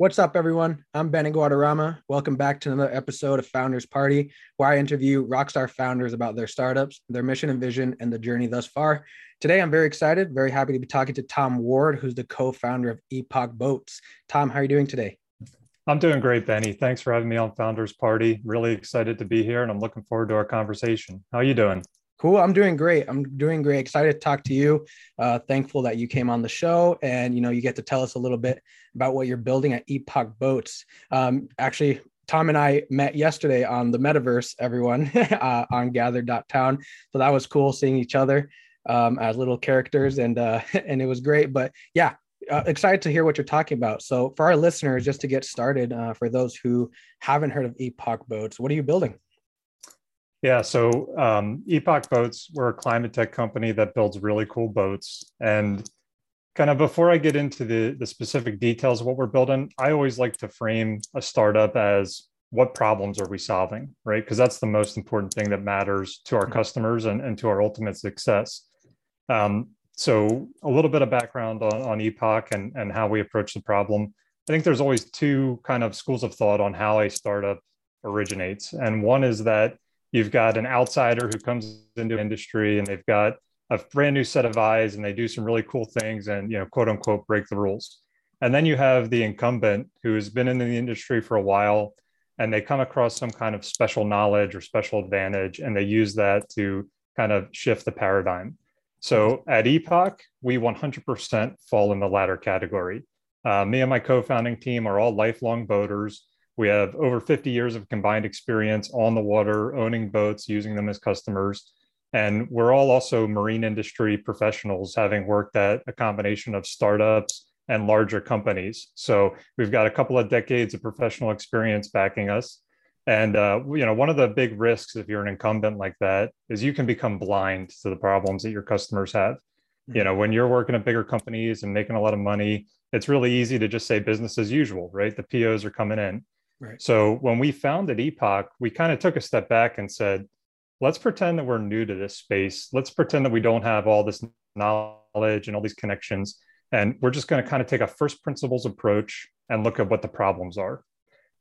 What's up, everyone? I'm Ben Guadarrama. Welcome back to another episode of Founders Party, where I interview rockstar founders about their startups, their mission and vision, and the journey thus far. Today, I'm very excited, very happy to be talking to Tom Ward, who's the co-founder of Epoch Boats. Tom, how are you doing today? I'm doing great, Benny. Thanks for having me on Founders Party. Really excited to be here, and I'm looking forward to our conversation. How are you doing? Cool. I'm doing great. I'm doing great. Excited to talk to you. Uh, thankful that you came on the show, and you know you get to tell us a little bit about what you're building at Epoch Boats. Um, actually, Tom and I met yesterday on the metaverse. Everyone uh, on Gather.town, so that was cool seeing each other um, as little characters, and uh, and it was great. But yeah, uh, excited to hear what you're talking about. So for our listeners, just to get started, uh, for those who haven't heard of Epoch Boats, what are you building? Yeah, so um, Epoch Boats, we're a climate tech company that builds really cool boats. And kind of before I get into the, the specific details of what we're building, I always like to frame a startup as what problems are we solving, right? Because that's the most important thing that matters to our mm-hmm. customers and, and to our ultimate success. Um, so a little bit of background on, on Epoch and, and how we approach the problem. I think there's always two kind of schools of thought on how a startup originates. And one is that you've got an outsider who comes into industry and they've got a brand new set of eyes and they do some really cool things and you know quote unquote break the rules. And then you have the incumbent who's been in the industry for a while and they come across some kind of special knowledge or special advantage and they use that to kind of shift the paradigm. So at epoch we 100% fall in the latter category. Uh, me and my co-founding team are all lifelong boaters we have over 50 years of combined experience on the water, owning boats, using them as customers. And we're all also marine industry professionals, having worked at a combination of startups and larger companies. So we've got a couple of decades of professional experience backing us. And uh, you know, one of the big risks if you're an incumbent like that is you can become blind to the problems that your customers have. Mm-hmm. You know, when you're working at bigger companies and making a lot of money, it's really easy to just say business as usual, right? The POs are coming in. Right. So when we founded Epoch, we kind of took a step back and said, let's pretend that we're new to this space. Let's pretend that we don't have all this knowledge and all these connections. And we're just going to kind of take a first principles approach and look at what the problems are.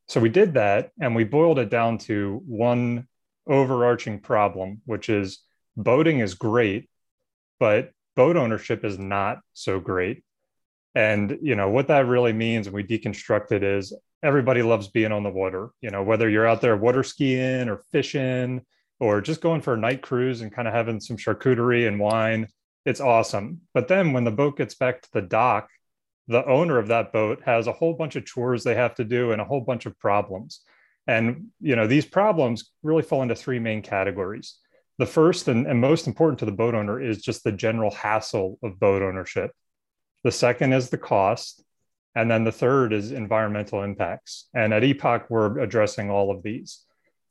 So we did that and we boiled it down to one overarching problem, which is boating is great, but boat ownership is not so great. And you know what that really means, and we deconstruct it is everybody loves being on the water. You know, whether you're out there water skiing or fishing or just going for a night cruise and kind of having some charcuterie and wine, it's awesome. But then when the boat gets back to the dock, the owner of that boat has a whole bunch of chores they have to do and a whole bunch of problems. And you know, these problems really fall into three main categories. The first and, and most important to the boat owner is just the general hassle of boat ownership. The second is the cost. And then the third is environmental impacts. And at Epoch, we're addressing all of these.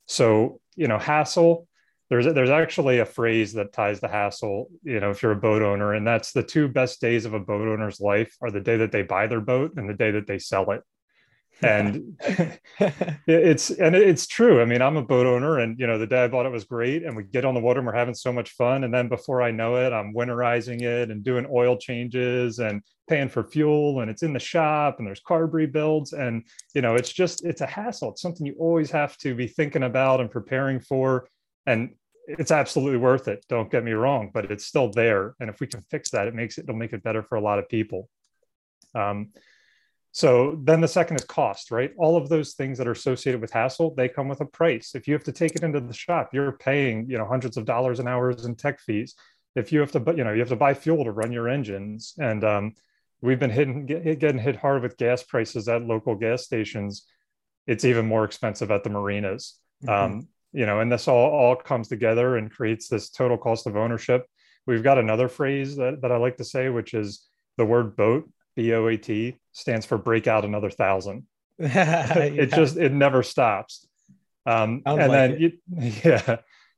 So, you know, hassle, there's, there's actually a phrase that ties the hassle, you know, if you're a boat owner, and that's the two best days of a boat owner's life are the day that they buy their boat and the day that they sell it and it's and it's true. I mean i'm a boat owner and you know the day i bought it was great and we get on the water and we're having so much fun. And then before i know it i'm winterizing it and doing oil changes and paying for fuel and it's in the shop and there's carb rebuilds. And you know it's just it's a hassle. It's something you always have to be thinking about and preparing for. And it's absolutely worth it. Don't get me wrong but it's still there. And if we can fix that it makes it it'll make it better for a lot of people. Um, so then the second is cost, right? All of those things that are associated with hassle, they come with a price. If you have to take it into the shop, you're paying, you know, hundreds of dollars an hour in tech fees. If you have to, you know, you have to buy fuel to run your engines, and um, we've been hitting, getting hit hard with gas prices at local gas stations. It's even more expensive at the marinas. Mm-hmm. Um, you know, and this all all comes together and creates this total cost of ownership. We've got another phrase that, that I like to say, which is the word boat BOAT stands for break out another thousand. yeah. It just it never stops. Um, and like then you, yeah,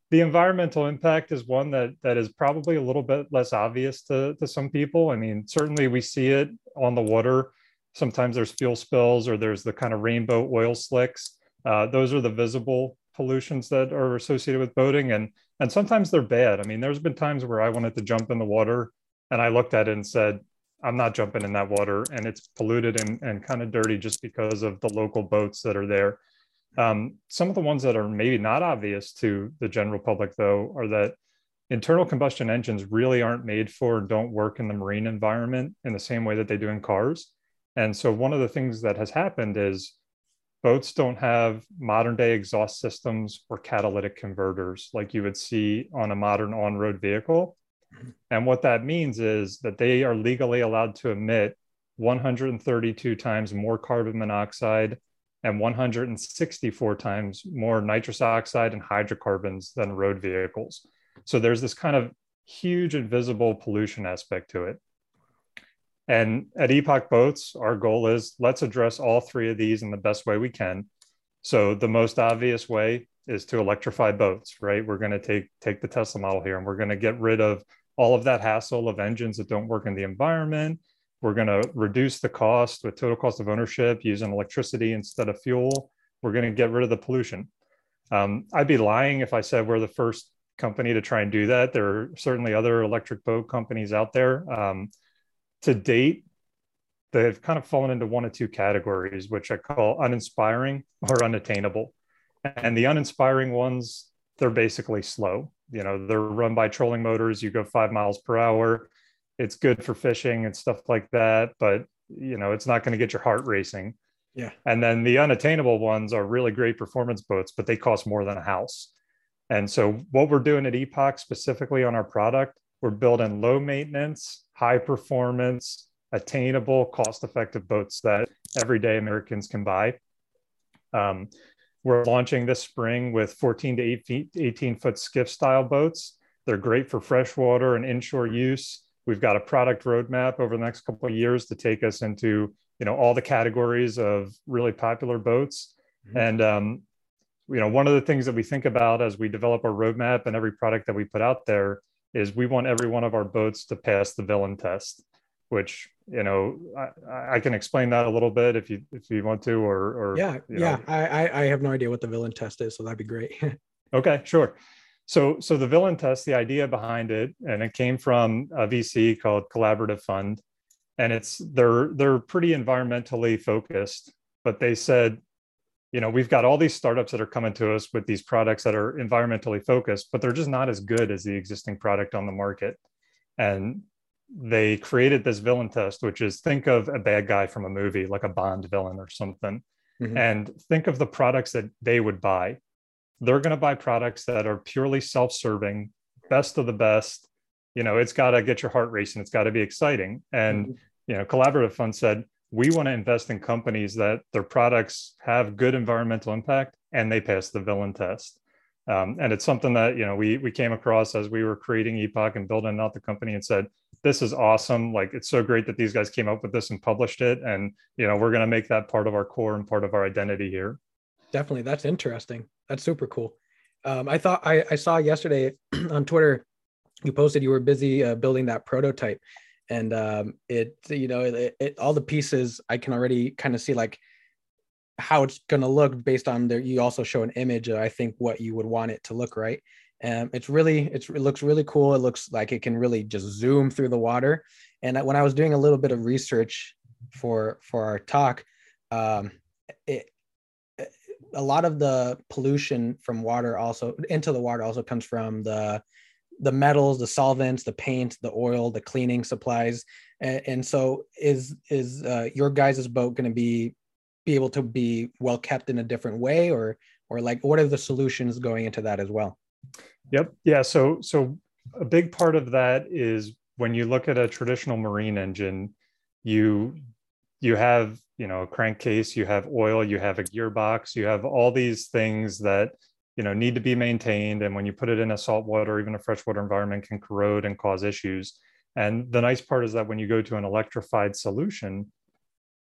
the environmental impact is one that that is probably a little bit less obvious to to some people. I mean, certainly we see it on the water. Sometimes there's fuel spills or there's the kind of rainbow oil slicks. Uh, those are the visible pollutions that are associated with boating, and and sometimes they're bad. I mean, there's been times where I wanted to jump in the water and I looked at it and said, I'm not jumping in that water and it's polluted and, and kind of dirty just because of the local boats that are there. Um, some of the ones that are maybe not obvious to the general public, though, are that internal combustion engines really aren't made for and don't work in the marine environment in the same way that they do in cars. And so, one of the things that has happened is boats don't have modern day exhaust systems or catalytic converters like you would see on a modern on road vehicle. And what that means is that they are legally allowed to emit 132 times more carbon monoxide and 164 times more nitrous oxide and hydrocarbons than road vehicles. So there's this kind of huge invisible pollution aspect to it. And at Epoch Boats, our goal is let's address all three of these in the best way we can. So the most obvious way is to electrify boats, right? We're going to take take the Tesla model here and we're going to get rid of all of that hassle of engines that don't work in the environment. We're going to reduce the cost with total cost of ownership using electricity instead of fuel. We're going to get rid of the pollution. Um, I'd be lying if I said we're the first company to try and do that. There are certainly other electric boat companies out there. Um, to date, they've kind of fallen into one of two categories, which I call uninspiring or unattainable. And the uninspiring ones, they're basically slow. You know, they're run by trolling motors. You go five miles per hour it's good for fishing and stuff like that, but you know, it's not going to get your heart racing. Yeah. And then the unattainable ones are really great performance boats, but they cost more than a house. And so what we're doing at Epoch specifically on our product, we're building low maintenance, high performance, attainable, cost effective boats that everyday Americans can buy. Um, we're launching this spring with 14 to 18 foot skiff style boats. They're great for freshwater and inshore use. We've got a product roadmap over the next couple of years to take us into you know all the categories of really popular boats. Mm-hmm. And um, you know one of the things that we think about as we develop our roadmap and every product that we put out there is we want every one of our boats to pass the villain test which you know I, I, can explain that a little bit if you if you want to or or yeah yeah I I have no idea what the villain test is so that'd be great. Okay sure. So, so the villain test, the idea behind it, and it came from a VC called Collaborative Fund, and it's they're they're pretty environmentally focused, but they said, you know, we've got all these startups that are coming to us with these products that are environmentally focused, but they're just not as good as the existing product on the market, and they created this villain test, which is think of a bad guy from a movie, like a Bond villain or something, mm-hmm. and think of the products that they would buy. They're going to buy products that are purely self-serving best of the best. You know it's got to get your heart racing. It's got to be exciting. And mm-hmm. you know collaborative fund said we want to invest in companies that their products have good environmental impact and they pass the villain test. Um, and it's something that you know we we came across as we were creating epoch and building out the company and said this is awesome like it's so great that these guys came up with this and published it and you know we're going to make that part of our core and part of our identity here definitely that's interesting that's super cool. Um, I thought I, I saw yesterday on Twitter, you posted you were busy uh, building that prototype, and um, it you know it, it, all the pieces I can already kind of see like how it's going to look based on there. You also show an image of I think what you would want it to look right. And it's really it's, it looks really cool. It looks like it can really just zoom through the water. And when I was doing a little bit of research for for our talk, um, it, a lot of the pollution from water also into the water also comes from the the metals the solvents the paint the oil the cleaning supplies and, and so is is uh, your guys' boat going to be be able to be well kept in a different way or or like what are the solutions going into that as well yep. Yeah. So so a big part of that is when you look at a traditional marine engine you you have you know a crankcase you have oil you have a gearbox you have all these things that you know need to be maintained. And when you put it in a saltwater or even a freshwater environment can corrode and cause issues. And the nice part is that when you go to an electrified solution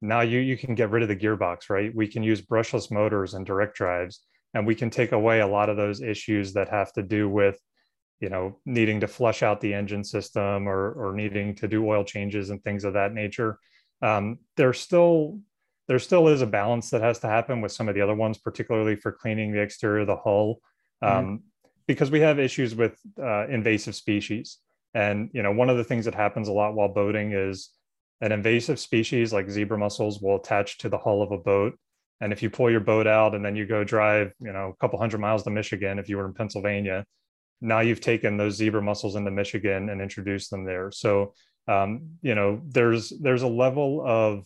now you you can get rid of the gearbox right? We can use brushless motors and direct drives and we can take away a lot of those issues that have to do with you know needing to flush out the engine system or or needing to do oil changes and things of that nature um, there's still there still is a balance that has to happen with some of the other ones, particularly for cleaning the exterior of the hull, mm-hmm. um, mm-hmm. because we have issues with uh, invasive species. And you know, one of the things that happens a lot while boating is an invasive species like zebra mussels will attach to the hull of a boat. And if you pull your boat out and then you go drive, you know, a couple hundred miles to Michigan, if you were in Pennsylvania, now you've taken those zebra mussels into Michigan and introduced them there. So, um, you know, there's there's a level of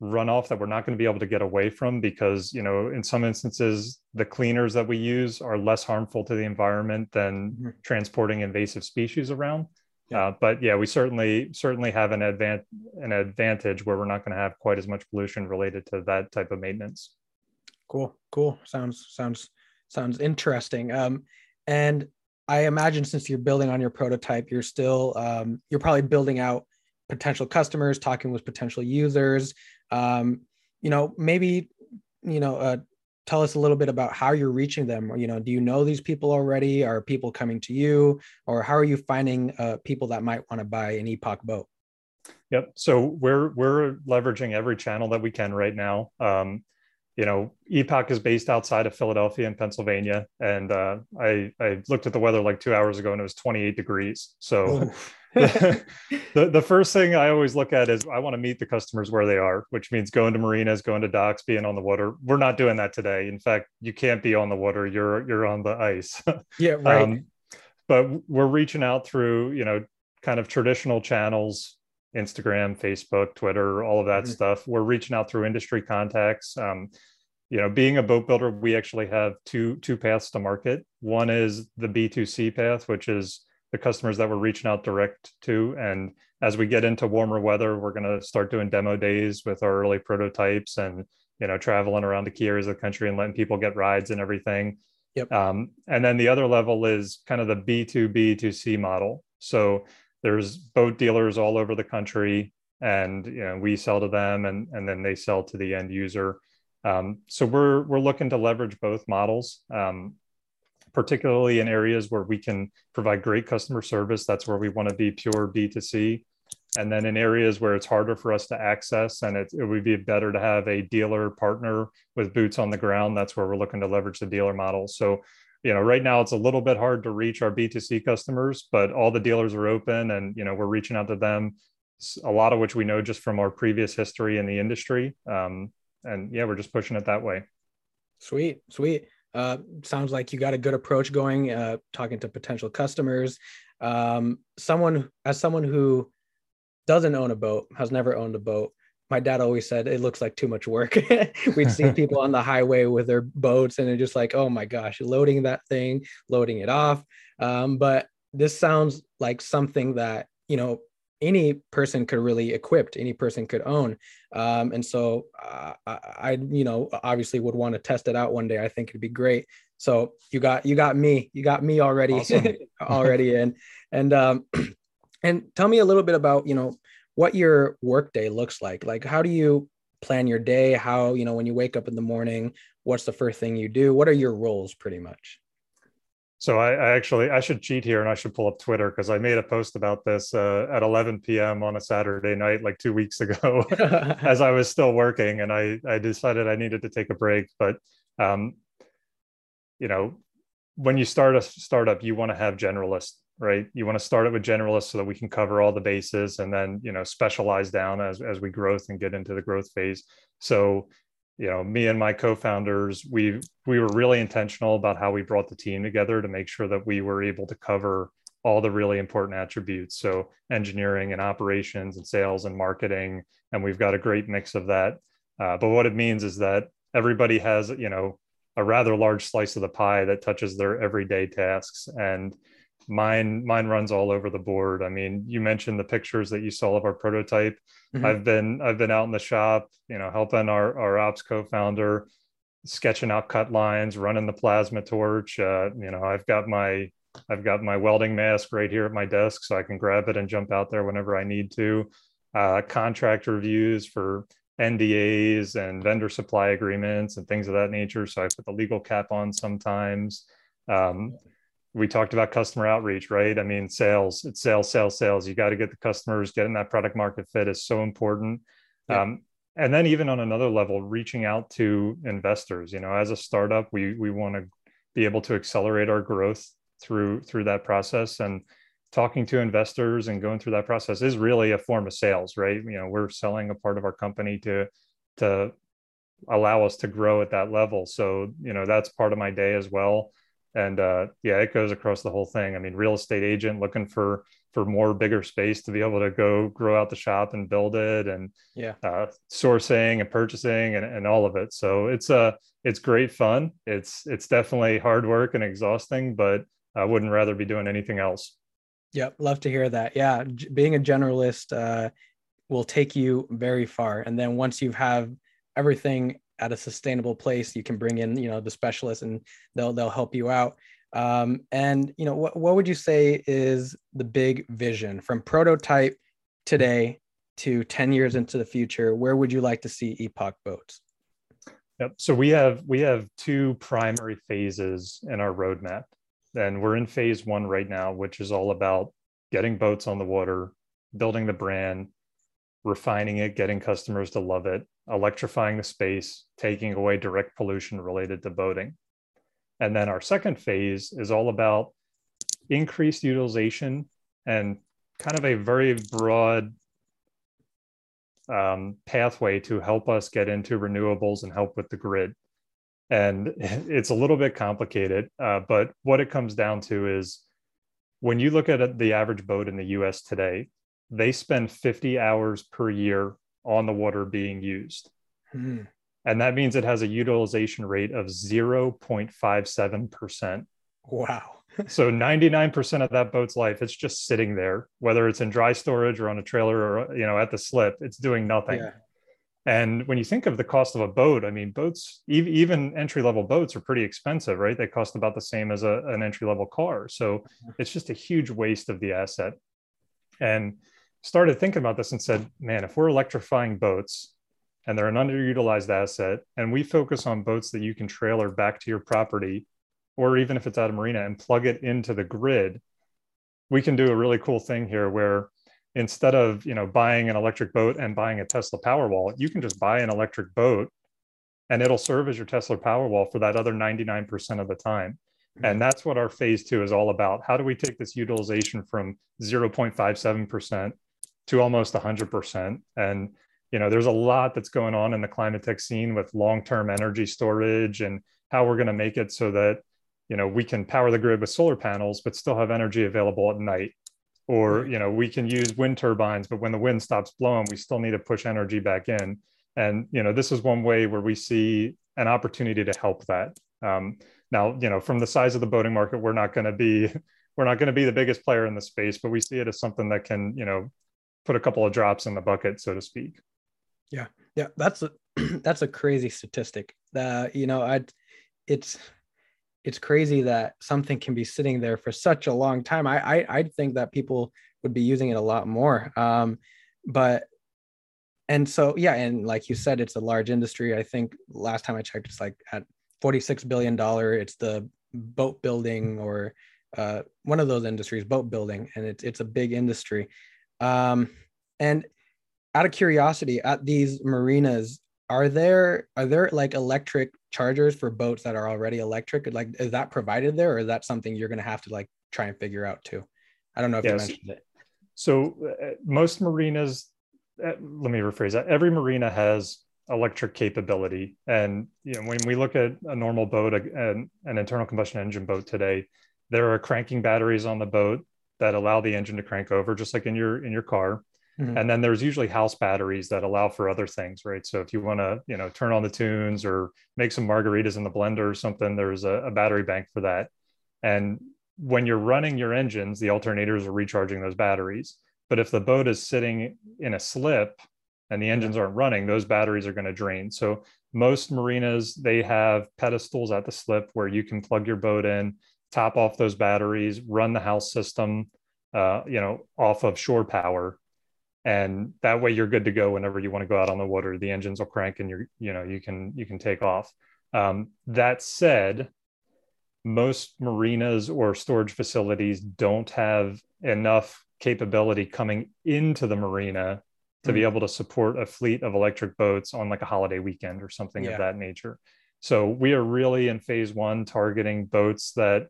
runoff that we're not going to be able to get away from because you know in some instances the cleaners that we use are less harmful to the environment than mm-hmm. transporting invasive species around. Uh, but yeah we certainly certainly have an advan- an advantage where we're not going to have quite as much pollution related to that type of maintenance. Cool cool. Sounds sounds sounds interesting. Um and i imagine since you're building on your prototype you're still um, you're probably building out potential customers talking with potential users. Um, you know, maybe, you know, uh, tell us a little bit about how you're reaching them. You know, do you know these people already? Are people coming to you, or how are you finding uh, people that might want to buy an Epoch boat? Yep. So we're we're leveraging every channel that we can right now. Um, you know, Epoch is based outside of Philadelphia in Pennsylvania, and uh, I I looked at the weather like two hours ago, and it was 28 degrees. So the, the first thing I always look at is I want to meet the customers where they are, which means going to marinas, going to docks, being on the water. We're not doing that today. In fact, you can't be on the water. You're you're on the ice. Yeah, right. Um, but we're reaching out through you know kind of traditional channels, Instagram, Facebook, Twitter, all of that mm-hmm. stuff. We're reaching out through industry contacts. Um, you know, being a boat builder, we actually have two two paths to market. One is the B2C path, which is the customers that we're reaching out direct to. And as we get into warmer weather, we're going to start doing demo days with our early prototypes and you know traveling around the key areas of the country and letting people get rides and everything. Yep. Um, and then the other level is kind of the B2B to C model. So there's boat dealers all over the country, and you know we sell to them, and and then they sell to the end user. Um, so we're we're looking to leverage both models. Um, particularly in areas where we can provide great customer service. That's where we want to be pure B2C. And then in areas where it's harder for us to access and it, it would be better to have a dealer partner with boots on the ground, that's where we're looking to leverage the dealer model. So, you know, right now it's a little bit hard to reach our B2C customers, but all the dealers are open and, you know, we're reaching out to them, a lot of which we know just from our previous history in the industry. Um, and yeah, we're just pushing it that way. Sweet, sweet. Uh, sounds like you got a good approach going, uh, talking to potential customers. Um, someone, as someone who doesn't own a boat, has never owned a boat, my dad always said it looks like too much work. We'd see people on the highway with their boats, and they're just like, "Oh my gosh, loading that thing, loading it off." Um, but this sounds like something that you know any person could really equipped any person could own. Um, and so uh, I, I, you know obviously would want to test it out one day. I think it'd be great. So you got you got me you got me already awesome. already in. And um and tell me a little bit about you know what your workday looks like. Like how do you plan your day? How you know when you wake up in the morning what's the first thing you do? What are your roles pretty much so I, I, actually I should cheat here and I should pull up Twitter because I made a post about this uh, at 11 p.m. on a Saturday night like two weeks ago as I was still working and I I decided I needed to take a break. But um, you know, when you start a startup, you want to have generalists, right? You want to start it with generalists so that we can cover all the bases and then you know specialize down as as we growth and get into the growth phase. So you know me and my co-founders we we were really intentional about how we brought the team together to make sure that we were able to cover all the really important attributes. So engineering and operations and sales and marketing and we've got a great mix of that. Uh, but what it means is that everybody has you know a rather large slice of the pie that touches their everyday tasks. And mine mine runs all over the board. I mean you mentioned the pictures that you saw of our prototype. Mm-hmm. i've been i've been out in the shop you know helping our our ops co-founder sketching out cut lines running the plasma torch. Uh, you know i've got my i've got my welding mask right here at my desk so i can grab it and jump out there whenever i need to. Uh, contract reviews for ndas and vendor supply agreements and things of that nature so i put the legal cap on sometimes. Um, we talked about customer outreach, right? I mean, sales, it's sales, sales, sales. You got to get the customers, getting that product market fit is so important. Yeah. Um, and then even on another level, reaching out to investors. You know, as a startup, we we want to be able to accelerate our growth through through that process. And talking to investors and going through that process is really a form of sales, right? You know, we're selling a part of our company to to allow us to grow at that level. So, you know, that's part of my day as well. And uh, yeah, it goes across the whole thing. I mean, real estate agent looking for for more bigger space to be able to go grow out the shop and build it, and yeah, uh, sourcing and purchasing and, and all of it. So it's a uh, it's great fun. It's it's definitely hard work and exhausting, but I wouldn't rather be doing anything else. Yep, love to hear that. Yeah, being a generalist uh, will take you very far, and then once you have everything at a sustainable place, you can bring in you know the specialists, and they'll they'll help you out. Um, and you know what what would you say is the big vision from prototype today to 10 years into the future? Where would you like to see epoch boats? Yep. So we have we have two primary phases in our roadmap and we're in phase one right now, which is all about getting boats on the water, building the brand, refining it, getting customers to love it, electrifying the space, taking away direct pollution related to boating. And then our second phase is all about increased utilization and kind of a very broad um, pathway to help us get into renewables and help with the grid and it's a little bit complicated uh, but what it comes down to is when you look at the average boat in the us today they spend 50 hours per year on the water being used hmm. and that means it has a utilization rate of 0.57% wow so 99% of that boat's life it's just sitting there whether it's in dry storage or on a trailer or you know at the slip it's doing nothing yeah. And when you think of the cost of a boat, I mean, boats, even entry level boats are pretty expensive, right? They cost about the same as a, an entry level car. So mm-hmm. it's just a huge waste of the asset. And started thinking about this and said, man, if we're electrifying boats and they're an underutilized asset, and we focus on boats that you can trailer back to your property, or even if it's at a marina and plug it into the grid, we can do a really cool thing here where instead of you know buying an electric boat and buying a tesla powerwall you can just buy an electric boat and it'll serve as your tesla powerwall for that other 99% of the time and mm-hmm. that's what our phase two is all about how do we take this utilization from 0.57% to almost 100% and you know there's a lot that's going on in the climate tech scene with long-term energy storage and how we're going to make it so that you know we can power the grid with solar panels but still have energy available at night. Or you know we can use wind turbines but when the wind stops blowing we still need to push energy back in. And you know this is one way where we see an opportunity to help that. Um, now you know from the size of the boating market we're not going to be we're not going to be the biggest player in the space but we see it as something that can you know put a couple of drops in the bucket so to speak yeah yeah that's a that's a crazy statistic uh, you know i it's it's crazy that something can be sitting there for such a long time. I I I think that people would be using it a lot more. Um, but and so yeah, and like you said, it's a large industry. I think last time I checked, it's like at forty six billion dollar. It's the boat building or uh, one of those industries, boat building, and it's it's a big industry. Um, and out of curiosity, at these marinas, are there are there like electric chargers for boats that are already electric? Like is that provided there or is that something you're going to have to like try and figure out too? I don't know if yes. you mentioned it. So uh, most marinas uh, let me rephrase that. Every marina has electric capability and you know when we look at a normal boat an, an internal combustion engine boat today there are cranking batteries on the boat that allow the engine to crank over just like in your in your car Mm-hmm. And then there's usually house batteries that allow for other things, right? So if you want to, you know, turn on the tunes or make some margaritas in the blender or something, there's a, a battery bank for that. And when you're running your engines, the alternators are recharging those batteries. But if the boat is sitting in a slip and the engines aren't running, those batteries are going to drain. So most marinas they have pedestals at the slip where you can plug your boat in, top off those batteries, run the house system, uh, you know, off of shore power, and that way you're good to go whenever you want to go out on the water the engines will crank and you're you know you can you can take off um, that said most marinas or storage facilities don't have enough capability coming into the marina to mm-hmm. be able to support a fleet of electric boats on like a holiday weekend or something yeah. of that nature so we are really in phase one targeting boats that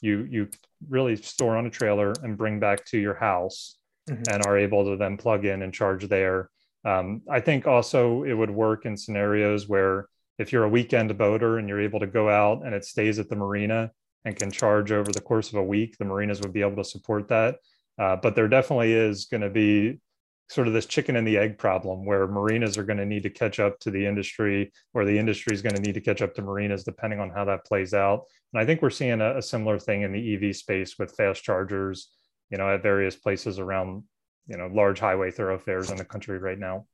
you you really store on a trailer and bring back to your house mm-hmm. and are able to then plug in and charge there. Um, I think also it would work in scenarios where if you're a weekend boater and you're able to go out and it stays at the marina and can charge over the course of a week, the marinas would be able to support that. Uh, but there definitely is going to be sort of this chicken and the egg problem where marinas are going to need to catch up to the industry or the industry is going to need to catch up to marinas depending on how that plays out. And i think we're seeing a, a, similar thing in the ev space with fast chargers you know at various places around you know large highway thoroughfares in the country right now.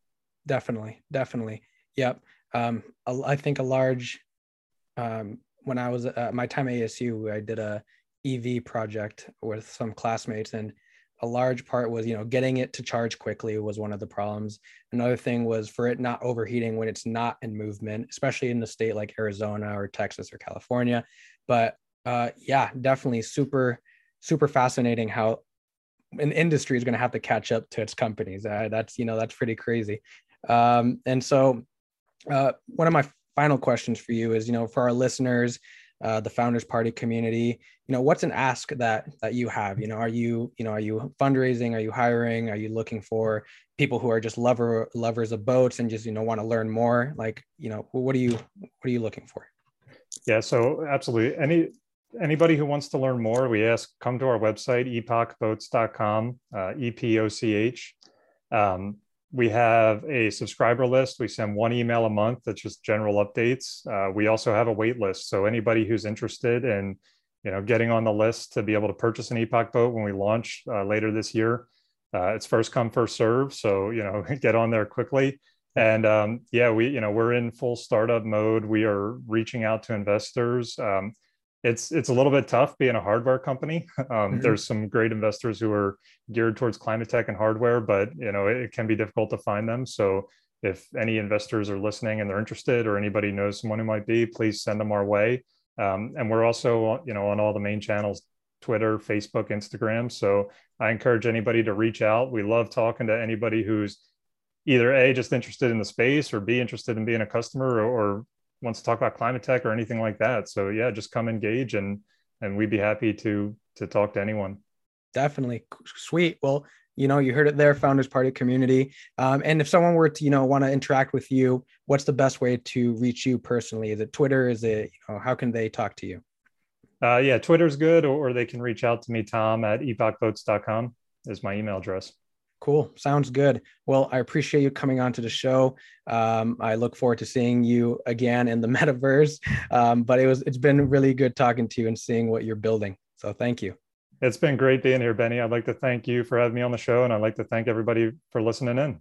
Definitely definitely. Yep. Um, i think a large um, when i was at my time at asu i did a ev project with some classmates and a large part was you know getting it to charge quickly was one of the problems. Another thing was for it not overheating when it's not in movement especially in the state like arizona or texas or california. But uh, yeah definitely super super fascinating how an industry is going to have to catch up to its companies. Uh, that's you know that's pretty crazy. Um, and so uh, one of my final questions for you is you know for our listeners uh, the founders party community you know what's an ask that that you have? You know are you you know are you fundraising? Are you hiring? Are you looking for people who are just lover lovers of boats and just you know want to learn more? Like you know what are you what are you looking for? Yeah so absolutely. Any anybody who wants to learn more we ask come to our website epochboats.com uh, e-p-o-c-h um, we have a subscriber list. We send one email a month that's just general updates. Uh, we also have a wait list. So anybody who's interested in, you know, getting on the list to be able to purchase an Epoch boat when we launch uh, later this year, uh, it's first come first serve. So you know, get on there quickly. And um, yeah, we you know we're in full startup mode. We are reaching out to investors. Um, it's it's a little bit tough being a hardware company. Um, mm-hmm. There's some great investors who are geared towards climate tech and hardware, but you know it, it, can be difficult to find them. So if any investors are listening and they're interested, or anybody knows someone who might be, please send them our way. Um, and we're also you know on all the main channels, Twitter, Facebook, Instagram. So I encourage anybody to reach out. We love talking to anybody who's either a just interested in the space or b interested in being a customer or, or wants to talk about climate tech or anything like that. So yeah, just come engage and and we'd be happy to to talk to anyone. Definitely sweet. Well, you know, you heard it there, Founders Party community. Um, and if someone were to, you know, want to interact with you, what's the best way to reach you personally? Is it Twitter? Is it, you know, how can they talk to you? Uh, yeah, Twitter's good, or, or they can reach out to me, Tom at epochboats.com is my email address. Cool. Sounds good. Well, I appreciate you coming on to the show. Um, I look forward to seeing you again in the metaverse. Um, but it was it's been really good talking to you and seeing what you're building. So thank you. It's been great being here, Benny. I'd like to thank you for having me on the show, and I'd like to thank everybody for listening in.